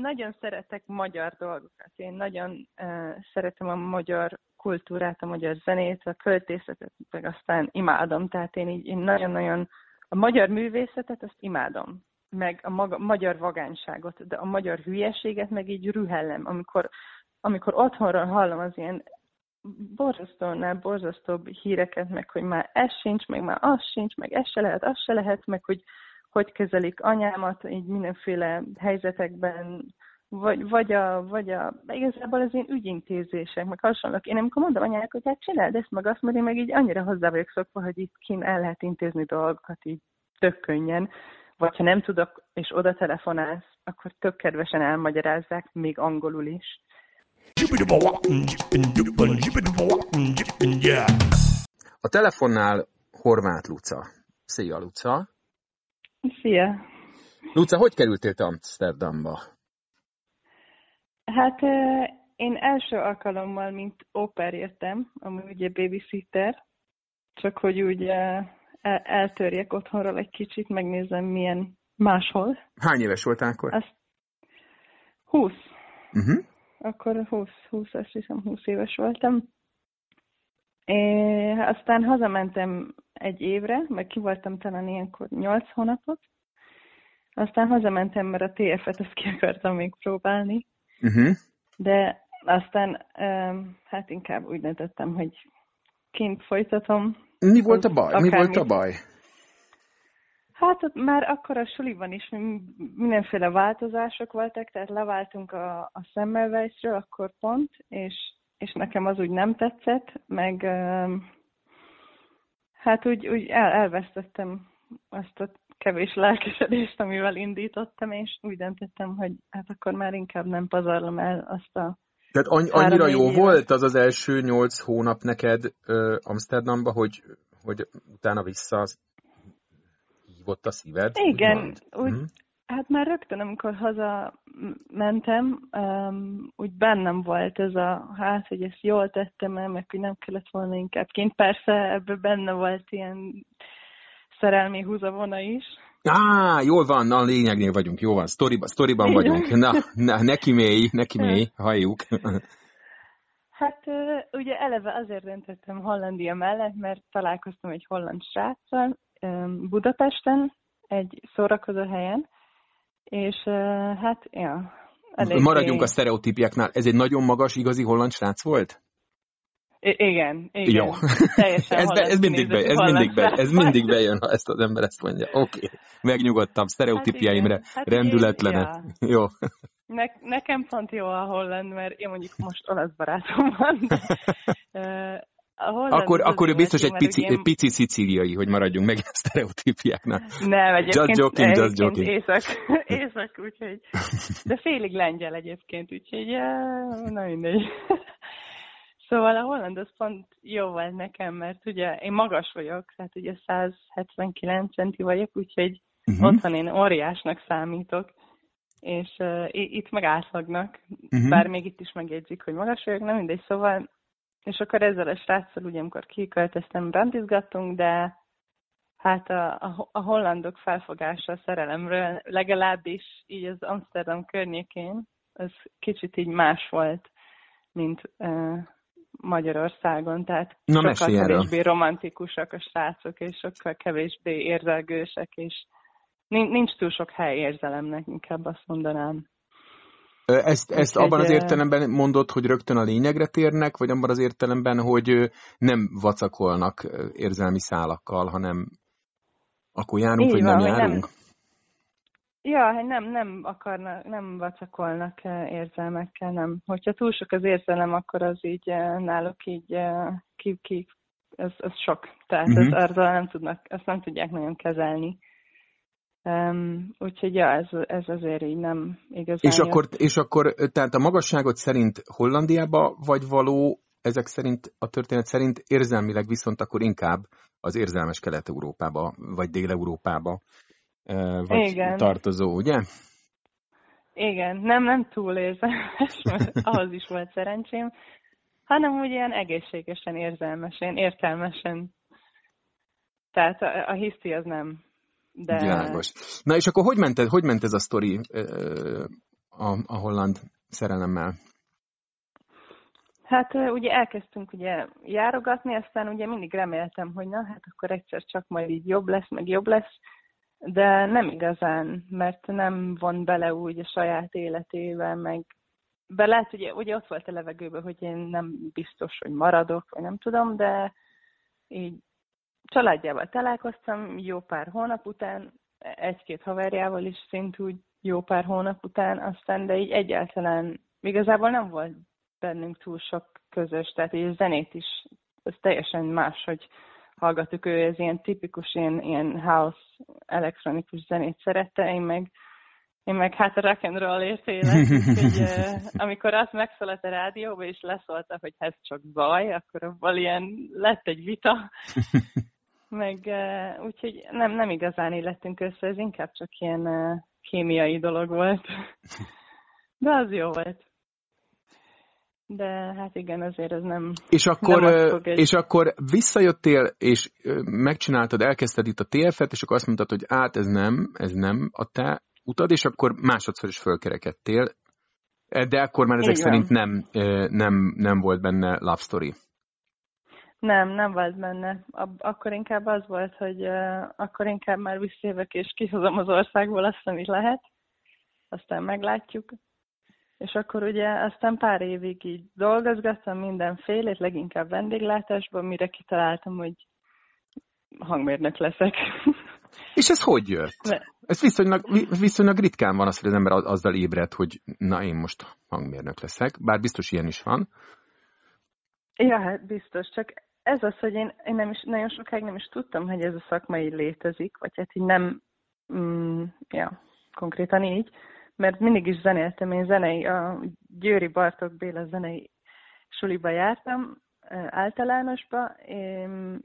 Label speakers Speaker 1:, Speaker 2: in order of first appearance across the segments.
Speaker 1: nagyon szeretek magyar dolgokat. Én nagyon uh, szeretem a magyar kultúrát, a magyar zenét, a költészetet, meg aztán imádom. Tehát én így én nagyon-nagyon a magyar művészetet azt imádom, meg a maga, magyar vagányságot, de a magyar hülyeséget meg így rühellem, amikor, amikor otthonról hallom az ilyen borzasztónál borzasztóbb híreket, meg hogy már ez sincs, meg már az sincs, meg ez se lehet, az se lehet, meg hogy hogy kezelik anyámat így mindenféle helyzetekben, vagy, vagy, a, vagy a, igazából az én ügyintézések, meg hasonlók. Én amikor mondom anyának, hogy hát csináld ezt, meg azt, mert én meg így annyira hozzá vagyok szokva, hogy itt kint el lehet intézni dolgokat így tök könnyen, vagy ha nem tudok, és oda telefonálsz, akkor tök kedvesen elmagyarázzák, még angolul is.
Speaker 2: A telefonnál Horváth Luca. Szia, Luca!
Speaker 1: Szia!
Speaker 2: Luca, hogy kerültél te Amsterdamba?
Speaker 1: Hát én első alkalommal, mint oper jöttem, ami ugye babysitter, csak hogy úgy eltörjek otthonról egy kicsit, megnézem milyen máshol.
Speaker 2: Hány éves voltál akkor? Azt
Speaker 1: 20. Uh-huh. Akkor 20, 20, azt hiszem 20 éves voltam. É, aztán hazamentem egy évre, meg ki voltam talán ilyenkor 8 hónapot. Aztán hazamentem, mert a TF-et azt ki akartam még próbálni. Uh-huh. De aztán hát inkább úgy döntöttem, hogy kint folytatom.
Speaker 2: Mi volt a baj? Mi volt a baj?
Speaker 1: Hát már akkor a suliban is mindenféle változások voltak, tehát leváltunk a, a Semmelweisről akkor pont, és, és nekem az úgy nem tetszett, meg hát úgy, úgy el, elvesztettem azt a kevés lelkesedést, amivel indítottam, és úgy döntöttem, hogy hát akkor már inkább nem pazarlom el azt a
Speaker 2: tehát annyi, annyira jó évet. volt az az első nyolc hónap neked ö, Amsterdamba, hogy, hogy utána vissza hívott a szíved?
Speaker 1: Igen, úgy, úgy, hmm. Hát már rögtön, amikor haza mentem, um, úgy bennem volt ez a, hát, hogy ezt jól tettem el, meg hogy nem kellett volna inkább kint. Persze ebben benne volt ilyen szerelmi húzavona is.
Speaker 2: Á, jól van, na lényegnél vagyunk, jó van, sztoriban, sztoriban vagyunk. Na, na, neki mély, neki mély, halljuk.
Speaker 1: Hát ugye eleve azért döntöttem Hollandia mellett, mert találkoztam egy holland sráccal Budapesten, egy szórakozó helyen, és hát, ja,
Speaker 2: elég... Maradjunk a sztereotípiáknál. Ez egy nagyon magas, igazi holland srác volt?
Speaker 1: I- igen, igen. Jó. Teljesen
Speaker 2: ez, be, ez, mindig be, ez, mindig be, ez mindig bejön, ha ezt az ember ezt mondja. Oké, okay. megnyugodtam, sztereotípiaimre, hát igen, rendületlenet. Hát ja. Jó.
Speaker 1: Ne, nekem pont jó a holland, mert én mondjuk most olasz barátom van, de,
Speaker 2: akkor, akkor ő biztos egy pici, ilyen... pici szicíliai, hogy maradjunk meg a sztereotípiáknál.
Speaker 1: Nem, egyébként, just joking, just joking. Észak, észak, úgyhogy, de félig lengyel egyébként, úgyhogy na mindegy. Szóval a holland az pont jó volt nekem, mert ugye én magas vagyok, tehát ugye 179 centi vagyok, úgyhogy uh-huh. otthon én óriásnak számítok, és uh, itt meg átlagnak, uh-huh. bár még itt is megjegyzik, hogy magas vagyok, nem mindegy, szóval, és akkor ezzel a sráccal, ugye amikor kiköltöztem, randizgattunk, de hát a, a, a hollandok felfogása a szerelemről, legalábbis így az Amsterdam környékén, az kicsit így más volt, mint uh, Magyarországon, tehát Na, sokkal kevésbé erről. romantikusak a srácok, és sokkal kevésbé érzelgősek, és nincs túl sok hely érzelemnek, inkább azt mondanám.
Speaker 2: Ezt, ezt abban az értelemben mondod, hogy rögtön a lényegre térnek, vagy abban az értelemben, hogy nem vacakolnak érzelmi szálakkal, hanem akkor járunk, Így vagy van, nem járunk? Nem,
Speaker 1: Ja, hát nem, nem akarnak, nem vacakolnak érzelmekkel, nem. Hogyha túl sok az érzelem, akkor az így náluk így ki, ki ez, ez sok. Tehát uh-huh. ez, azzal nem tudnak, ezt nem tudják nagyon kezelni. Um, úgyhogy ja, ez, ez azért így nem igazán
Speaker 2: és akkor, és akkor, tehát a magasságot szerint Hollandiába vagy való, ezek szerint, a történet szerint érzelmileg viszont akkor inkább az érzelmes Kelet-Európába, vagy Dél-Európába vagy Igen. tartozó, ugye?
Speaker 1: Igen, nem, nem túl érzelmes, ahhoz is volt szerencsém, hanem úgy ilyen egészségesen, érzelmesen, értelmesen. Tehát a, a hiszti az nem. De...
Speaker 2: Világos. Na és akkor hogy ment, ez, hogy ment ez a sztori? a, a holland szerelemmel?
Speaker 1: Hát ugye elkezdtünk ugye járogatni, aztán ugye mindig reméltem, hogy na, hát akkor egyszer csak majd így jobb lesz, meg jobb lesz, de nem igazán, mert nem von bele úgy a saját életével, meg be lehet, ugye, ugye ott volt a levegőben, hogy én nem biztos, hogy maradok, vagy nem tudom, de így családjával találkoztam jó pár hónap után, egy-két haverjával is szint úgy jó pár hónap után, aztán, de így egyáltalán igazából nem volt bennünk túl sok közös, tehát így a zenét is, ez teljesen más, hogy hallgattuk, ő ez ilyen tipikus ilyen, ilyen house elektronikus zenét szerette, én meg, én meg hát a rock and roll értélek, hogy amikor azt megszólalt a rádióba, és leszólta, hogy ez csak zaj, akkor abban ilyen lett egy vita, meg úgyhogy nem, nem igazán illettünk össze, ez inkább csak ilyen kémiai dolog volt. De az jó volt. De hát igen, azért ez nem...
Speaker 2: És akkor, nem egy... és akkor visszajöttél, és megcsináltad, elkezdted itt a TF-et, és akkor azt mondtad, hogy át ez nem, ez nem a te utad, és akkor másodszor is fölkerekedtél. De akkor már ezek Igen. szerint nem, nem, nem volt benne love story.
Speaker 1: Nem, nem volt benne. Akkor inkább az volt, hogy akkor inkább már visszajövök és kihozom az országból azt, amit lehet. Aztán meglátjuk. És akkor ugye aztán pár évig így dolgozgattam mindenfélét, leginkább vendéglátásban, mire kitaláltam, hogy hangmérnök leszek.
Speaker 2: És ez hogy jött? Ne. Ez viszonylag, viszonylag ritkán van az, hogy az ember azzal ébred, hogy na én most hangmérnök leszek, bár biztos ilyen is van.
Speaker 1: Ja, hát biztos, csak ez az, hogy én, én nem is, nagyon sokáig nem is tudtam, hogy ez a szakmai létezik, vagy hát így nem, mm, ja, konkrétan így, mert mindig is zenéltem, én zenei, a Győri Bartok Béla zenei suliba jártam, általánosba, én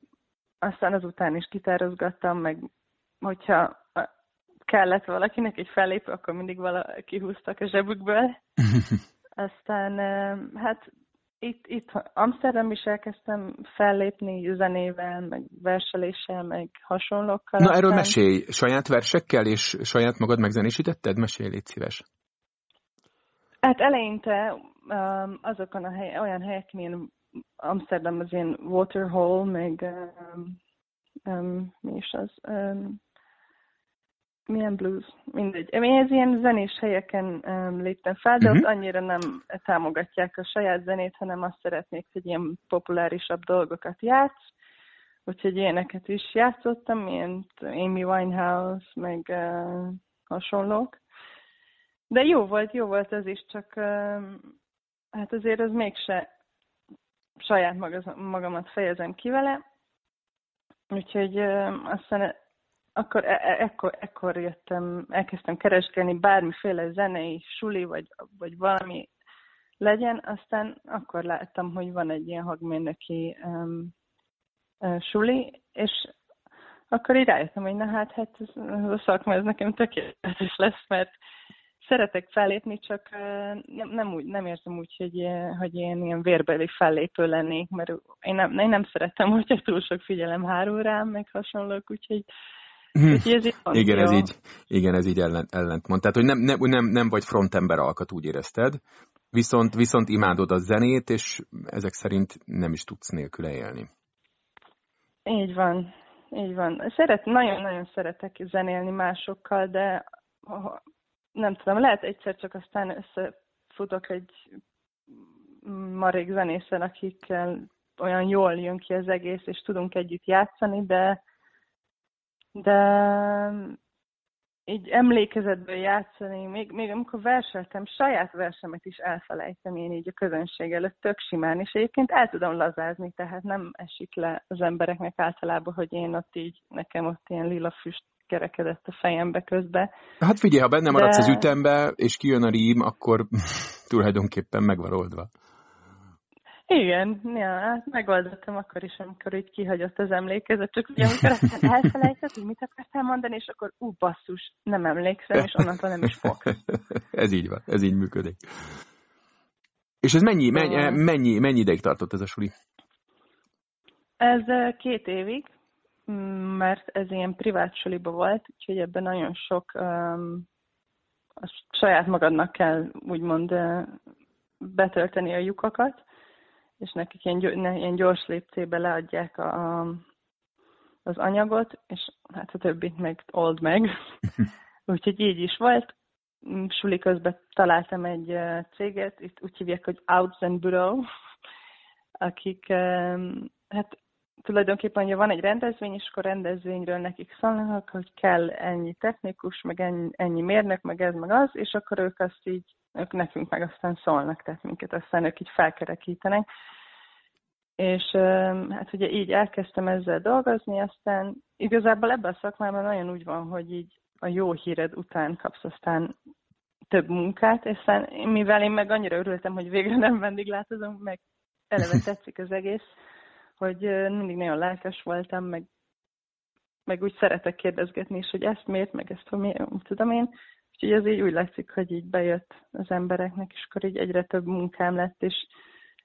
Speaker 1: aztán azután is gitározgattam, meg hogyha kellett valakinek egy fellépő, akkor mindig valaki húztak a zsebükből. Aztán hát itt, itt Amsterdam is elkezdtem fellépni zenével, meg verseléssel, meg hasonlókkal.
Speaker 2: Na erről mesélj, saját versekkel és saját magad megzenésítetted? Mesélj, légy szíves.
Speaker 1: Hát eleinte um, azokon a hely, olyan helyek, mint Amsterdam az ilyen Waterhole, meg um, um, mi is az, um, milyen blues, mindegy. Én ez ilyen zenés helyeken um, léptem fel, de uh-huh. ott annyira nem támogatják a saját zenét, hanem azt szeretnék, hogy ilyen populárisabb dolgokat játsz. Úgyhogy ilyeneket is játszottam, mint Amy Winehouse, meg uh, hasonlók. De jó volt, jó volt ez is, csak uh, hát azért az mégse saját magamat fejezem ki vele. Úgyhogy uh, aztán akkor e- e- ekkor, ekkor jöttem, elkezdtem keresgélni bármiféle zenei suli, vagy, vagy valami legyen, aztán akkor láttam, hogy van egy ilyen hangmérnöki um, uh, suli, és akkor így rájöttem, hogy na hát, hát ez, ez a szakma, ez nekem tökéletes lesz, mert szeretek fellépni, csak uh, nem, nem, úgy, nem érzem úgy, hogy, hogy én ilyen vérbeli fellépő lennék, mert én nem, én nem szerettem, hogyha túl sok figyelem hárul rám, meg hasonlók, úgyhogy
Speaker 2: Hm. Ez igen, ez így, igen, ez így ellent, ellentmond. Tehát, hogy nem, nem, nem, nem vagy frontember alkat, úgy érezted, viszont, viszont imádod a zenét, és ezek szerint nem is tudsz nélküle élni.
Speaker 1: Így van, így van. Szeret, nagyon-nagyon szeretek zenélni másokkal, de nem tudom, lehet egyszer csak aztán összefutok egy marék zenészen, akikkel olyan jól jön ki az egész, és tudunk együtt játszani, de de így emlékezetből játszani, még, még amikor verseltem, saját versemet is elfelejtem én így a közönség előtt tök simán, és egyébként el tudom lazázni, tehát nem esik le az embereknek általában, hogy én ott így, nekem ott ilyen lila füst kerekedett a fejembe közbe.
Speaker 2: Hát figyelj, ha benne maradsz De... az ütembe, és kijön a rím, akkor tulajdonképpen megvan oldva.
Speaker 1: Igen, ja, hát megoldottam akkor is, amikor így kihagyott az emlékezet, csak ugye amikor aztán elfelejtett, hogy mit akartál mondani, és akkor ú, basszus, nem emlékszem, és onnantól nem is fog.
Speaker 2: ez így van, ez így működik. És ez mennyi, mennyi, mennyi, mennyi ideig tartott ez a suli?
Speaker 1: Ez két évig, mert ez ilyen privát suliba volt, úgyhogy ebben nagyon sok um, a saját magadnak kell úgymond betölteni a lyukakat, és nekik ilyen, ilyen gyors léptébe leadják a, a, az anyagot, és hát a többit meg old meg. Úgyhogy így is volt. Suli közben találtam egy céget, itt úgy hívják, hogy Outs and Bureau, akik hát tulajdonképpen, hogyha van egy rendezvény, és akkor rendezvényről nekik szólnak, hogy kell ennyi technikus, meg ennyi, ennyi mérnök, meg ez, meg az, és akkor ők azt így, ők nekünk meg aztán szólnak, tehát minket aztán ők így felkerekítenek. És hát ugye így elkezdtem ezzel dolgozni, aztán igazából ebben a szakmában nagyon úgy van, hogy így a jó híred után kapsz aztán több munkát, és aztán mivel én meg annyira örültem, hogy végre nem vendéglátozom, meg eleve tetszik az egész, hogy mindig nagyon lelkes voltam, meg, meg úgy szeretek kérdezgetni is, hogy ezt miért, meg ezt hogy miért, tudom én. Úgyhogy ez így úgy látszik, hogy így bejött az embereknek, és akkor így egyre több munkám lett, és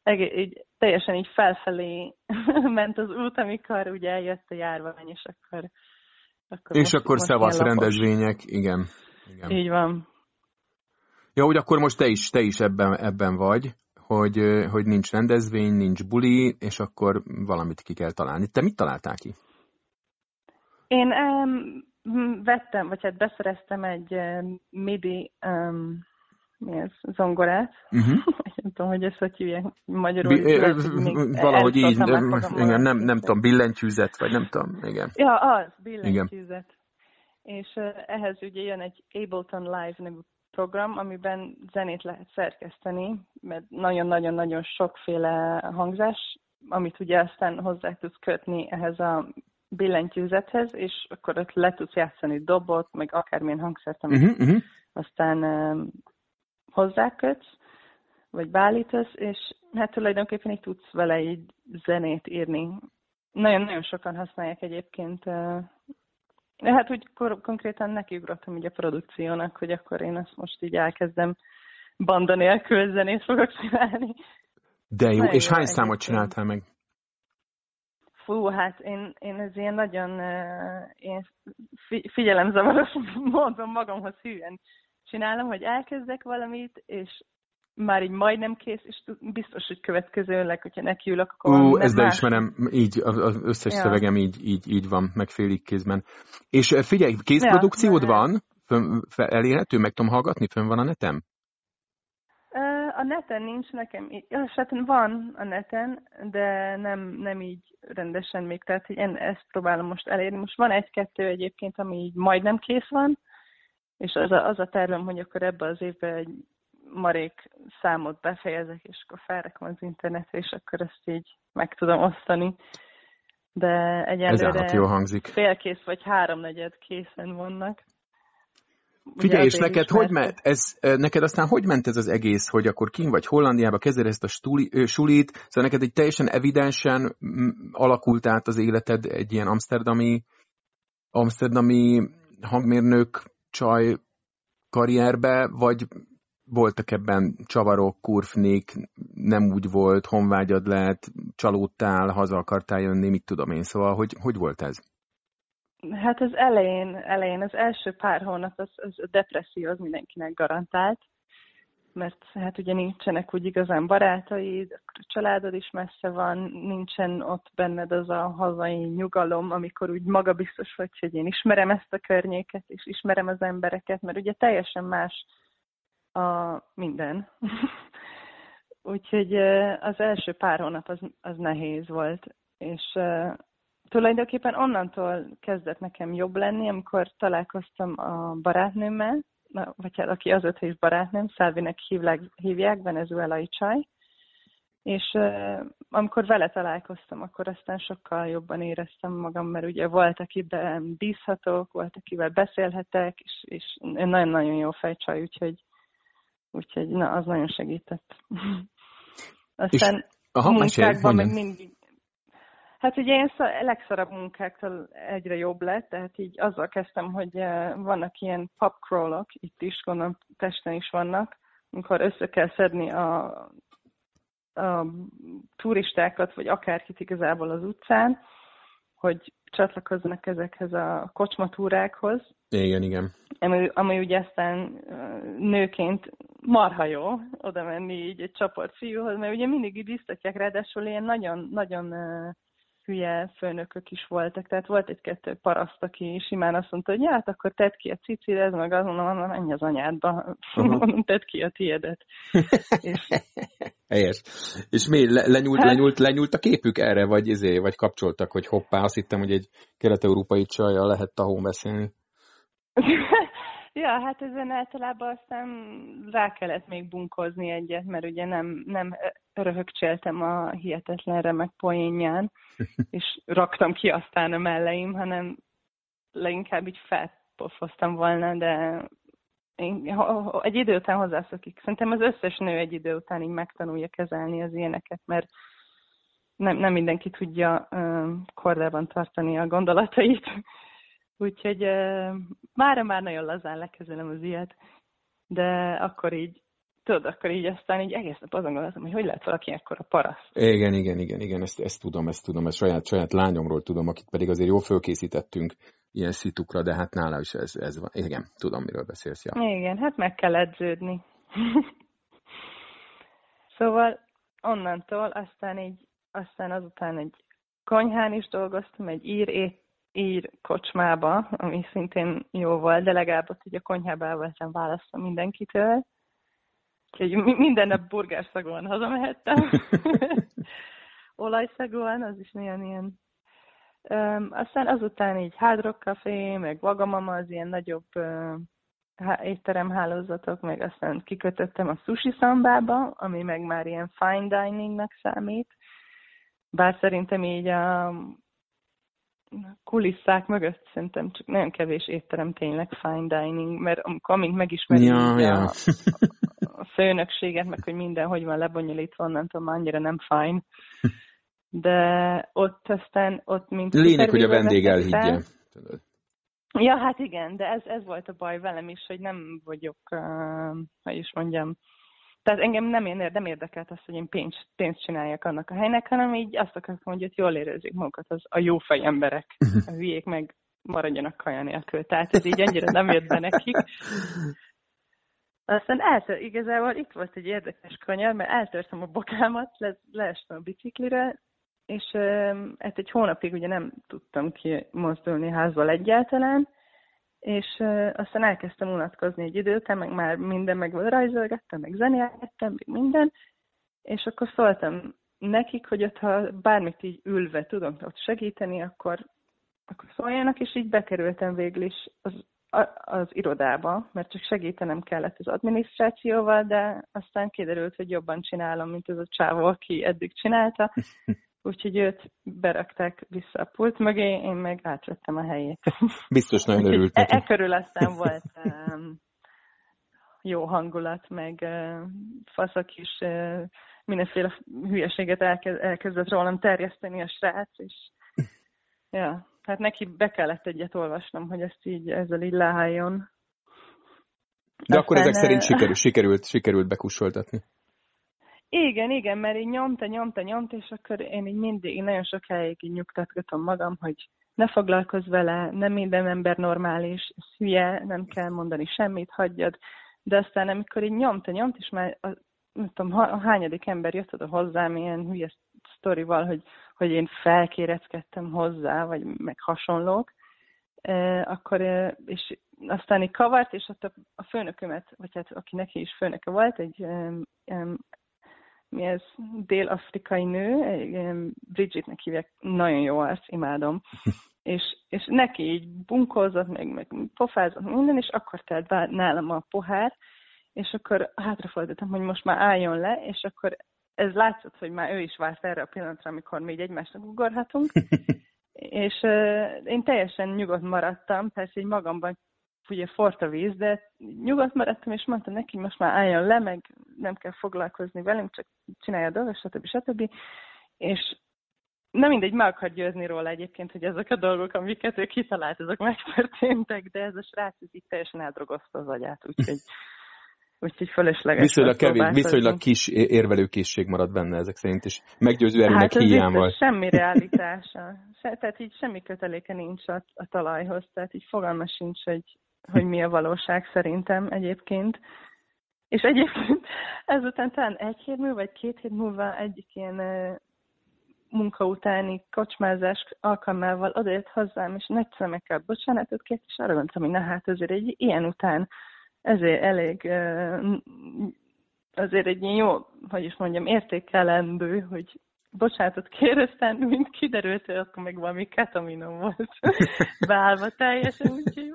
Speaker 1: egész, így, teljesen így felfelé ment az út, amikor ugye eljött a járvány, és akkor...
Speaker 2: akkor és most, akkor szevasz rendezvények, igen. igen.
Speaker 1: Így van.
Speaker 2: Ja, úgy akkor most te is, te is ebben, ebben vagy hogy, hogy nincs rendezvény, nincs buli, és akkor valamit ki kell találni. Te mit találtál ki?
Speaker 1: Én um, vettem, vagy hát beszereztem egy um, MIDI um, mi ez, zongorát. Uh-huh. nem tudom, hogy ezt hogy hívják magyarul. Bi-
Speaker 2: lehet, valahogy így, igen, nem, nem tudom, billentyűzet, vagy nem tudom, igen.
Speaker 1: Ja, az, billentyűzet. Igen. És uh, ehhez ugye jön egy Ableton Live nevű program, amiben zenét lehet szerkeszteni, mert nagyon-nagyon-nagyon sokféle hangzás, amit ugye aztán hozzá tudsz kötni ehhez a billentyűzethez, és akkor ott le tudsz játszani dobot, meg akármilyen hangszert, amit uh-huh, uh-huh. aztán um, hozzákötsz, vagy beállítasz, és hát tulajdonképpen így tudsz vele így zenét írni. Nagyon-nagyon sokan használják egyébként uh, Hát úgy konkrétan nekiugrottam így a produkciónak, hogy akkor én ezt most így elkezdem banda nélkül zenét fogok csinálni.
Speaker 2: De jó, és hány számot csináltál meg?
Speaker 1: Fú, hát én, én ez ilyen nagyon én figyelemzavaros módon magamhoz hűen csinálom, hogy elkezdek valamit, és már így majdnem kész, és biztos, hogy következőleg, hogyha nekiülök, akkor
Speaker 2: Ú, ezt ismerem, így az összes ja. szövegem így, így, így van, meg félig kézben. És eh, figyelj, készprodukciód ja, van? Fön, elérhető? Meg tudom hallgatni? Fönn van a netem?
Speaker 1: A neten nincs nekem, ja, hát van a neten, de nem, nem így rendesen még, tehát hogy én ezt próbálom most elérni. Most van egy-kettő egyébként, ami így majdnem kész van, és az a, az a tervem, hogy akkor ebbe az évben egy marék számot befejezek, és akkor felrakom az internetre, és akkor ezt így meg tudom osztani. De egyelőre
Speaker 2: jó hangzik.
Speaker 1: félkész vagy háromnegyed készen vannak.
Speaker 2: Figyelj, és neked hogy ment, ez, neked aztán hogy ment ez az egész, hogy akkor kin vagy Hollandiába kezded ezt a stuli, sulit, szóval neked egy teljesen evidensen alakult át az életed egy ilyen amsterdami, amsterdami hangmérnök csaj karrierbe, vagy voltak ebben csavarok, kurfnék, nem úgy volt, honvágyad lehet, csalódtál, haza akartál jönni, mit tudom én, szóval hogy, hogy volt ez?
Speaker 1: Hát az elején, elején, az első pár hónap az, az a depresszió az mindenkinek garantált, mert hát ugye nincsenek úgy igazán barátaid, a családod is messze van, nincsen ott benned az a hazai nyugalom, amikor úgy magabiztos vagy, hogy én ismerem ezt a környéket, és ismerem az embereket, mert ugye teljesen más a minden. Úgyhogy az első pár hónap az, az nehéz volt, és tulajdonképpen onnantól kezdett nekem jobb lenni, amikor találkoztam a barátnőmmel, vagy hát aki azóta is barátnőm, Szálvinek hívják, hívják venezuelai csaj, és amikor vele találkoztam, akkor aztán sokkal jobban éreztem magam, mert ugye volt, akiben bízhatok, volt, akivel beszélhetek, és, és nagyon-nagyon jó fejcsaj, úgyhogy Úgyhogy na, az nagyon segített. Aztán és, aha, munkákban meg mindig... Hát ugye én a legszarabb munkáktól egyre jobb lett, tehát így azzal kezdtem, hogy eh, vannak ilyen crawlok, itt is, gondolom Pesten is vannak, amikor össze kell szedni a, a turistákat, vagy akárkit igazából az utcán, hogy csatlakoznak ezekhez a kocsmatúrákhoz.
Speaker 2: Igen, igen.
Speaker 1: Ami, ami ugye aztán nőként marha jó oda menni így egy csoport fiúhoz, mert ugye mindig így biztatják, ráadásul ilyen nagyon, nagyon hülye főnökök is voltak, tehát volt egy-kettő paraszt, aki simán azt mondta, hogy hát akkor tedd ki a cicire, ez meg azon, mondom, menj az anyádba, mondom, tedd ki a tiédet.
Speaker 2: és... Helyes. És mi, le, lenyúlt, hát... lenyúlt, lenyúlt a képük erre, vagy, izé, vagy kapcsoltak, hogy hoppá, azt hittem, hogy egy kelet-európai csajjal lehet tahón beszélni.
Speaker 1: Ja, hát ezen általában aztán rá kellett még bunkozni egyet, mert ugye nem, nem röhögcséltem a hihetetlen remek poénján, és raktam ki aztán a melleim, hanem leginkább így felpofoztam volna, de én, egy idő után hozzászokik. Szerintem az összes nő egy idő után így megtanulja kezelni az ilyeneket, mert nem, nem mindenki tudja um, kordában tartani a gondolatait. Úgyhogy uh, mára már nagyon lazán lekezelem az ilyet, de akkor így, tudod, akkor így aztán így egész nap azon gondoltam, hogy hogy lehet valaki ekkor a paraszt.
Speaker 2: Igen, igen, igen, igen, ezt, ezt tudom, ezt tudom, ezt saját, saját lányomról tudom, akit pedig azért jól fölkészítettünk ilyen szitukra, de hát nála is ez, ez van. Igen, tudom, miről beszélsz. Ja.
Speaker 1: Igen, hát meg kell edződni. szóval onnantól aztán így, aztán azután egy konyhán is dolgoztam, egy ír ét, ír kocsmába, ami szintén jó volt, de legalább ott ugye a konyhába el voltam választva mindenkitől. Úgyhogy minden nap burgerszagúan hazamehettem. Olajszagúan, az is nagyon ilyen. Um, aztán azután így Hard Rock Café, meg Vagamama, az ilyen nagyobb uh, étteremhálózatok, meg aztán kikötöttem a sushi szambába, ami meg már ilyen fine diningnak számít. Bár szerintem így a kulisszák mögött szerintem csak nagyon kevés étterem tényleg fine dining, mert amint megismerjük ja, ja. A főnökséget, meg hogy minden hogy van lebonyolítva, onnantól már annyira nem fine. De ott aztán, ott mint...
Speaker 2: Lényeg, hogy a vendég elhiggye.
Speaker 1: Ja, hát igen, de ez, ez volt a baj velem is, hogy nem vagyok, uh, hogy is mondjam, tehát engem nem, ér, nem érdekelt az, hogy én pénzt, pénzt csináljak annak a helynek, hanem így azt akartam, hogy ott jól érezzék magukat az, a jó fej emberek. A hülyék meg maradjanak kaja nélkül. Tehát ez így ennyire nem jött be nekik. Aztán eltör, igazából itt volt egy érdekes kanyar, mert eltörtem a bokámat, le, leestem a biciklire, és hát egy hónapig ugye nem tudtam kimozdulni házból egyáltalán, és aztán elkezdtem unatkozni egy idő után, meg már minden meg rajzolgattam, meg zenélgettem, meg minden, és akkor szóltam nekik, hogy ott, ha bármit így ülve tudom ott segíteni, akkor, akkor szóljanak, és így bekerültem végül is az, az irodába, mert csak segítenem kellett az adminisztrációval, de aztán kiderült, hogy jobban csinálom, mint az a csávó, aki eddig csinálta, úgyhogy őt berakták vissza a pult mögé, én meg átvettem a helyét.
Speaker 2: Biztos nagyon örült neki.
Speaker 1: E, e körül aztán volt um, jó hangulat, meg uh, faszak is uh, mindenféle hülyeséget elkezd, elkezdett rólam terjeszteni a srác, és ja, hát neki be kellett egyet olvasnom, hogy ezt így ezzel így leálljon.
Speaker 2: De Aztán, akkor ezek szerint sikerült, sikerült, sikerült bekussoltatni.
Speaker 1: Igen, igen, mert így nyomta, nyomta, nyomta, és akkor én így mindig, én nagyon sokáig így nyugtatgatom magam, hogy ne foglalkozz vele, nem minden ember normális, ez hülye, nem kell mondani semmit, hagyjad. De aztán amikor így nyomta, nyomta, és már a, nem tudom, a hányadik ember jött oda hozzám ilyen hülye sztorival, hogy, hogy én felkéreckedtem hozzá, vagy meg hasonlók, akkor, és aztán így kavart, és ott a, a főnökömet, vagy hát aki neki is főnöke volt, egy mi ez dél-afrikai nő, Bridgetnek hívják, nagyon jó arc, imádom. és, és neki így bunkózott, meg, meg pofázott minden, és akkor telt nálam a pohár, és akkor hátrafordultam, hogy most már álljon le, és akkor ez látszott, hogy már ő is várt erre a pillanatra, amikor mi így egymásnak ugorhatunk. és uh, én teljesen nyugodt maradtam, persze így magamban ugye forrt a víz, de nyugodt maradtam, és mondtam neki, most már álljon le, meg nem kell foglalkozni velem, csak csinálja a dolgot, stb. stb. És nem mindegy, meg akar győzni róla egyébként, hogy ezek a dolgok, amiket ő kitalált, azok megtörténtek, de ez a srác így teljesen eldrogozta az agyát, úgyhogy úgyhogy fölösleges.
Speaker 2: Viszonylag, kevés, viszonylag kis érvelőkészség marad benne ezek szerint, és meggyőző erőnek hát, hiány
Speaker 1: semmi realitása. Se, tehát így semmi köteléke nincs a, a talajhoz, tehát így fogalma sincs, hogy, hogy mi a valóság szerintem egyébként. És egyébként ezután talán egy hét múlva, vagy két hét múlva egyik ilyen munka utáni kocsmázás alkalmával odajött hozzám, és nagy szemekkel bocsánatot kért, és arra gondoltam, hogy na hát azért egy ilyen után ezért elég azért egy ilyen jó, hogy is mondjam, értékelendő, hogy bocsánatot kér, aztán mint kiderült, hogy akkor meg valami ketaminom volt beállva teljesen, úgyhogy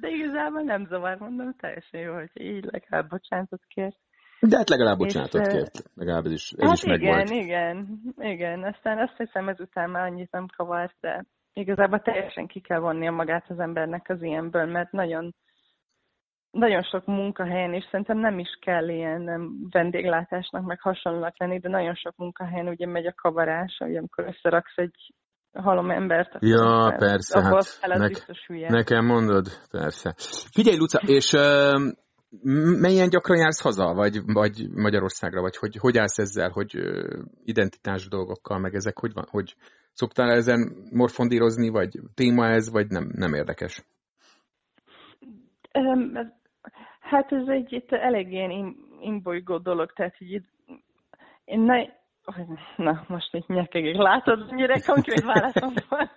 Speaker 1: de igazából nem zavar, mondom, teljesen jó, hogy így legalább bocsánatot kért.
Speaker 2: De hát legalább bocsánatot és, kért, legalább ez is, ez
Speaker 1: hát
Speaker 2: is
Speaker 1: igen,
Speaker 2: megvolt.
Speaker 1: igen, igen, aztán azt hiszem ezután már annyit nem kavart, de igazából teljesen ki kell vonnia magát az embernek az ilyenből, mert nagyon nagyon sok munkahelyen, és szerintem nem is kell ilyen vendéglátásnak, meg hasonlónak lenni, de nagyon sok munkahelyen ugye megy a kavarás, hogy amikor összeraksz egy halom embert.
Speaker 2: Ja, persze, hát nek, nekem mondod, persze. Figyelj, Luca, és uh, melyen gyakran jársz haza, vagy, vagy Magyarországra, vagy hogy, hogy állsz ezzel, hogy uh, identitás dolgokkal, meg ezek, hogy van, hogy szoktál ezen morfondírozni, vagy téma ez, vagy nem, nem érdekes?
Speaker 1: Um, Hát ez egy itt elég ilyen imbolygó dolog, tehát így én ne, na most így nyekegek, látod, mennyire konkrét válaszom van.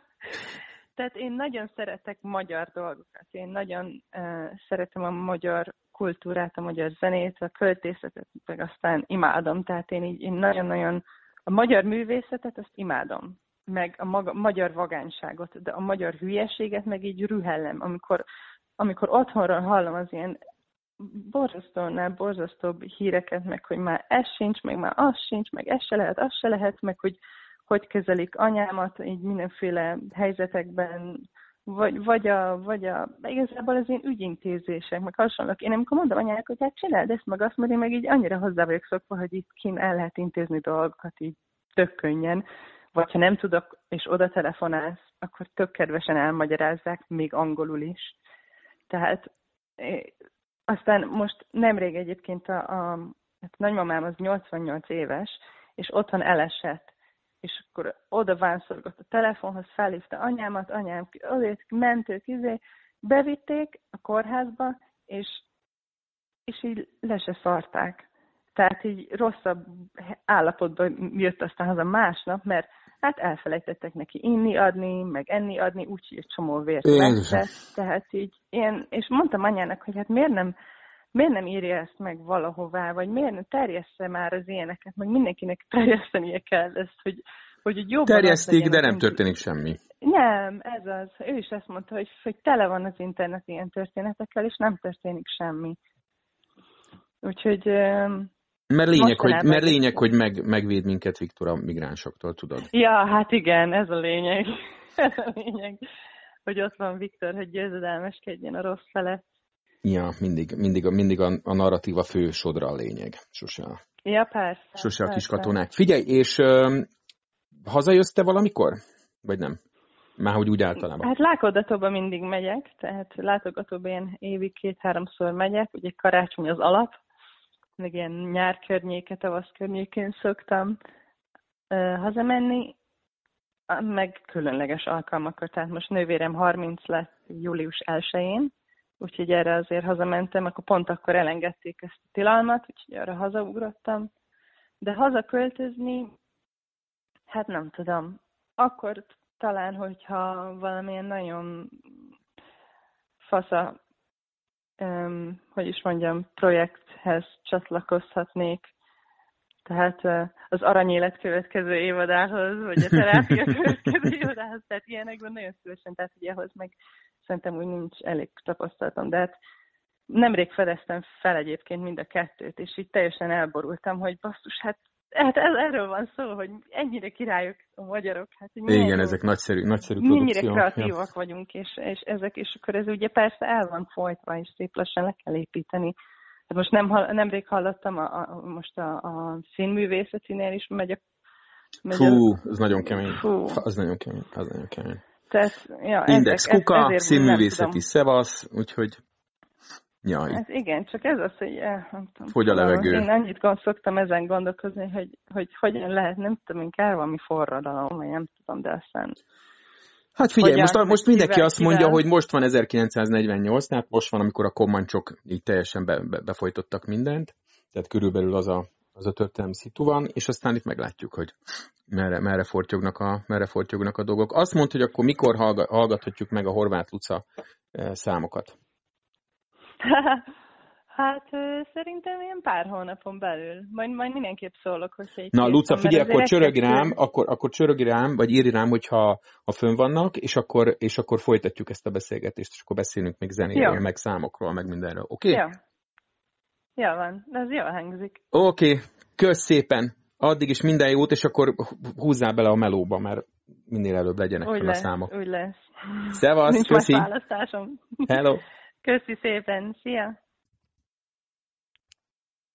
Speaker 1: Tehát én nagyon szeretek magyar dolgokat, én nagyon uh, szeretem a magyar kultúrát, a magyar zenét, a költészetet, meg aztán imádom, tehát én így én nagyon-nagyon a magyar művészetet azt imádom, meg a maga, magyar vagányságot, de a magyar hülyeséget meg így rühellem, amikor, amikor otthonról hallom az ilyen borzasztónál borzasztóbb híreket, meg hogy már ez sincs, meg már az sincs, meg ez se lehet, az se lehet, meg hogy hogy kezelik anyámat így mindenféle helyzetekben, vagy, vagy, a, vagy a, igazából az én ügyintézések, meg hasonlók. Én amikor mondom anyának, hogy hát csináld ezt, meg azt, mert én meg így annyira hozzá vagyok szokva, hogy itt kin el lehet intézni dolgokat így tök könnyen, vagy ha nem tudok, és oda telefonálsz, akkor tök kedvesen elmagyarázzák, még angolul is. Tehát aztán most nemrég egyébként a, a hát nagymamám az 88 éves, és otthon elesett, és akkor oda vánszorgott a telefonhoz, felhívta anyámat, anyám azért mentők, izé, bevitték a kórházba, és, és így le se szarták. Tehát így rosszabb állapotban jött aztán haza másnap, mert hát elfelejtettek neki inni adni, meg enni adni, úgyhogy egy csomó vért vette. Tehát így én, és mondtam anyának, hogy hát miért nem, miért nem írja ezt meg valahová, vagy miért nem terjessze már az ilyeneket, meg mindenkinek terjesztenie kell ezt, hogy, hogy jobban...
Speaker 2: Terjesztik, de nem történik semmi.
Speaker 1: Nem, ez az. Ő is ezt mondta, hogy, hogy tele van az internet ilyen történetekkel, és nem történik semmi. Úgyhogy
Speaker 2: mert lényeg, hogy, mert lényeg, hogy meg, megvéd minket Viktor a migránsoktól, tudod?
Speaker 1: Ja, hát igen, ez a lényeg. ez a lényeg, hogy ott van Viktor, hogy győzedelmeskedjen a rossz felett.
Speaker 2: Ja, mindig, mindig, mindig a, a narratíva fő sodra a lényeg. Sose a,
Speaker 1: ja, persze,
Speaker 2: sose
Speaker 1: persze.
Speaker 2: a kis katonák. Figyelj, és uh, hazajössz te valamikor? Vagy nem? Már hogy úgy általában.
Speaker 1: Hát látogatóba mindig megyek, tehát látogatóba ilyen évi két-háromszor megyek, ugye karácsony az alap, meg ilyen nyár környéke, tavasz környékén szoktam uh, hazamenni, meg különleges alkalmakkor, tehát most nővérem 30 lett július 1-én, úgyhogy erre azért hazamentem, akkor pont akkor elengedték ezt a tilalmat, úgyhogy arra hazaugrottam. De hazaköltözni, hát nem tudom. Akkor talán, hogyha valamilyen nagyon fasza um, hogy is mondjam, projekthez csatlakozhatnék. Tehát uh, az aranyélet következő évadához, vagy a terápia következő évadához, tehát ilyenekben nagyon szívesen, tehát ugye ahhoz meg szerintem úgy nincs elég tapasztalatom, de hát nemrég fedeztem fel egyébként mind a kettőt, és így teljesen elborultam, hogy basszus, hát Hát ez, erről van szó, hogy ennyire királyok a magyarok. Hát, hogy
Speaker 2: Igen, jó, ezek nagyszerű, nagyszerű Mennyire
Speaker 1: kreatívak ja. vagyunk, és, és ezek, és akkor ez ugye persze el van folytva, és szép lassan le kell építeni. Hát most nem, nemrég hallottam, a, a, most a, a színművészetinél is megy a
Speaker 2: megy Fú, a, ez nagyon kemény. Fú. Az nagyon kemény, az nagyon kemény.
Speaker 1: Tehát, ja,
Speaker 2: Index ezek, Kuka, színművészeti Szevasz, úgyhogy Ja,
Speaker 1: hát igen, csak ez az, hogy eh, nem tudom.
Speaker 2: Hogy a levegő.
Speaker 1: Én annyit szoktam ezen gondolkozni, hogy, hogy hogyan lehet, nem tudom, inkább valami forradalom, vagy nem tudom, de aztán
Speaker 2: Hát figyelj, Hogyan, most, most mindenki kivel, azt mondja, kivel? hogy most van 1948, tehát most van, amikor a kommancsok így teljesen be, be, befolytottak mindent, tehát körülbelül az a, az a történelmi szitu van, és aztán itt meglátjuk, hogy merre, merre, fortyognak a, merre fortyognak a dolgok. Azt mondta, hogy akkor mikor hallgathatjuk meg a horvát Luca eh, számokat?
Speaker 1: Hát szerintem ilyen pár hónapon belül. Majd, majd mindenképp szólok, hogy egy
Speaker 2: Na, Luca, figyelj, akkor csörögi rám, akkor, akkor csörögi rám, vagy írj rám, hogyha ha fönn vannak, és akkor, és akkor folytatjuk ezt a beszélgetést, és akkor beszélünk még zenéről, meg számokról, meg mindenről. Oké? Okay?
Speaker 1: Ja. Ja van, ez jól hangzik.
Speaker 2: Oké, okay. kösz szépen. Addig is minden jót, és akkor húzzál bele a melóba, mert minél előbb legyenek
Speaker 1: úgy lesz,
Speaker 2: a számok.
Speaker 1: Úgy lesz.
Speaker 2: Szevasz,
Speaker 1: Nincs
Speaker 2: köszi.
Speaker 1: választásom.
Speaker 2: Hello.
Speaker 1: Köszi szépen. Szia.